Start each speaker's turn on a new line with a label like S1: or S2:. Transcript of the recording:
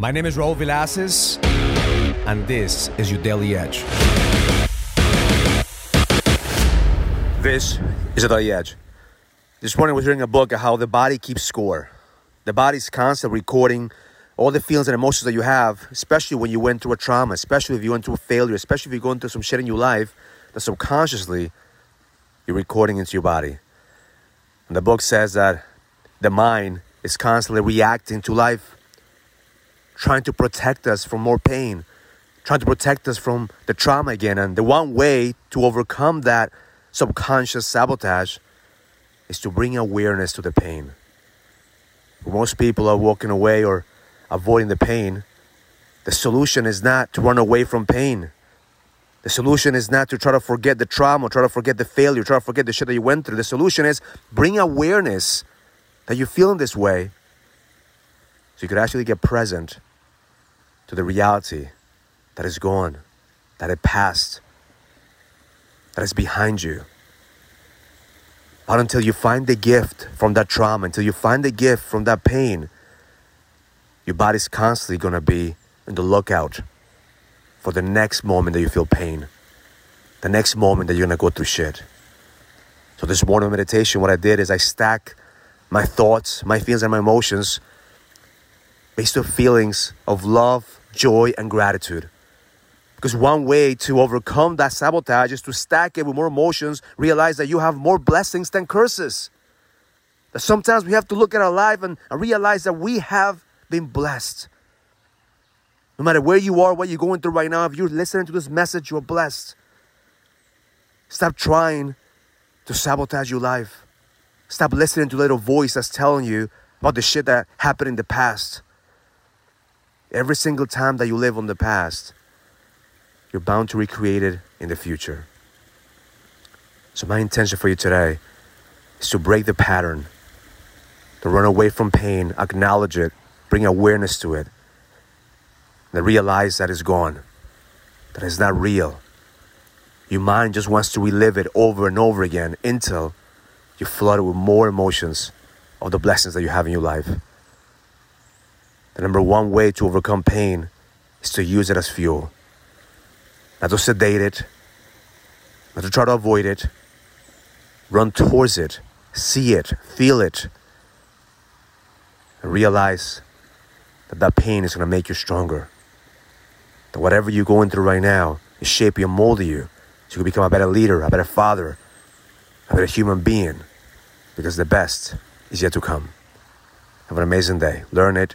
S1: My name is Raul Villacis, and this is your Daily Edge.
S2: This is a Daily Edge. This morning I was reading a book of how the body keeps score. The body's constantly recording all the feelings and emotions that you have, especially when you went through a trauma, especially if you went through a failure, especially if you're going through some shit in your life that subconsciously you're recording into your body. And the book says that the mind is constantly reacting to life, trying to protect us from more pain, trying to protect us from the trauma again. And the one way to overcome that subconscious sabotage is to bring awareness to the pain. Most people are walking away or avoiding the pain, the solution is not to run away from pain. The solution is not to try to forget the trauma, try to forget the failure, try to forget the shit that you went through. The solution is bring awareness that you're feeling this way so you could actually get present to the reality that is gone, that it passed, that is behind you. But until you find the gift from that trauma, until you find the gift from that pain, your body's constantly to be in the lookout for the next moment that you feel pain, the next moment that you're to go through shit. So this morning meditation, what I did is I stacked my thoughts, my feelings, and my emotions based on feelings of love, joy, and gratitude. Because one way to overcome that sabotage is to stack it with more emotions, realize that you have more blessings than curses. That sometimes we have to look at our life and, and realize that we have been blessed. No matter where you are, what you're going through right now, if you're listening to this message, you're blessed. Stop trying to sabotage your life. Stop listening to little voice that's telling you about the shit that happened in the past. Every single time that you live on the past, you're bound to recreate it in the future. So, my intention for you today is to break the pattern, to run away from pain, acknowledge it, bring awareness to it, and realize that it's gone, that it's not real. Your mind just wants to relive it over and over again until you're flooded with more emotions of the blessings that you have in your life. The number one way to overcome pain is to use it as fuel. Not to sedate it, not to try to avoid it. Run towards it, see it, feel it, and realize that that pain is going to make you stronger. That whatever you're going through right now is shaping and molding you so you can become a better leader, a better father, a better human being because the best is yet to come. Have an amazing day. Learn it,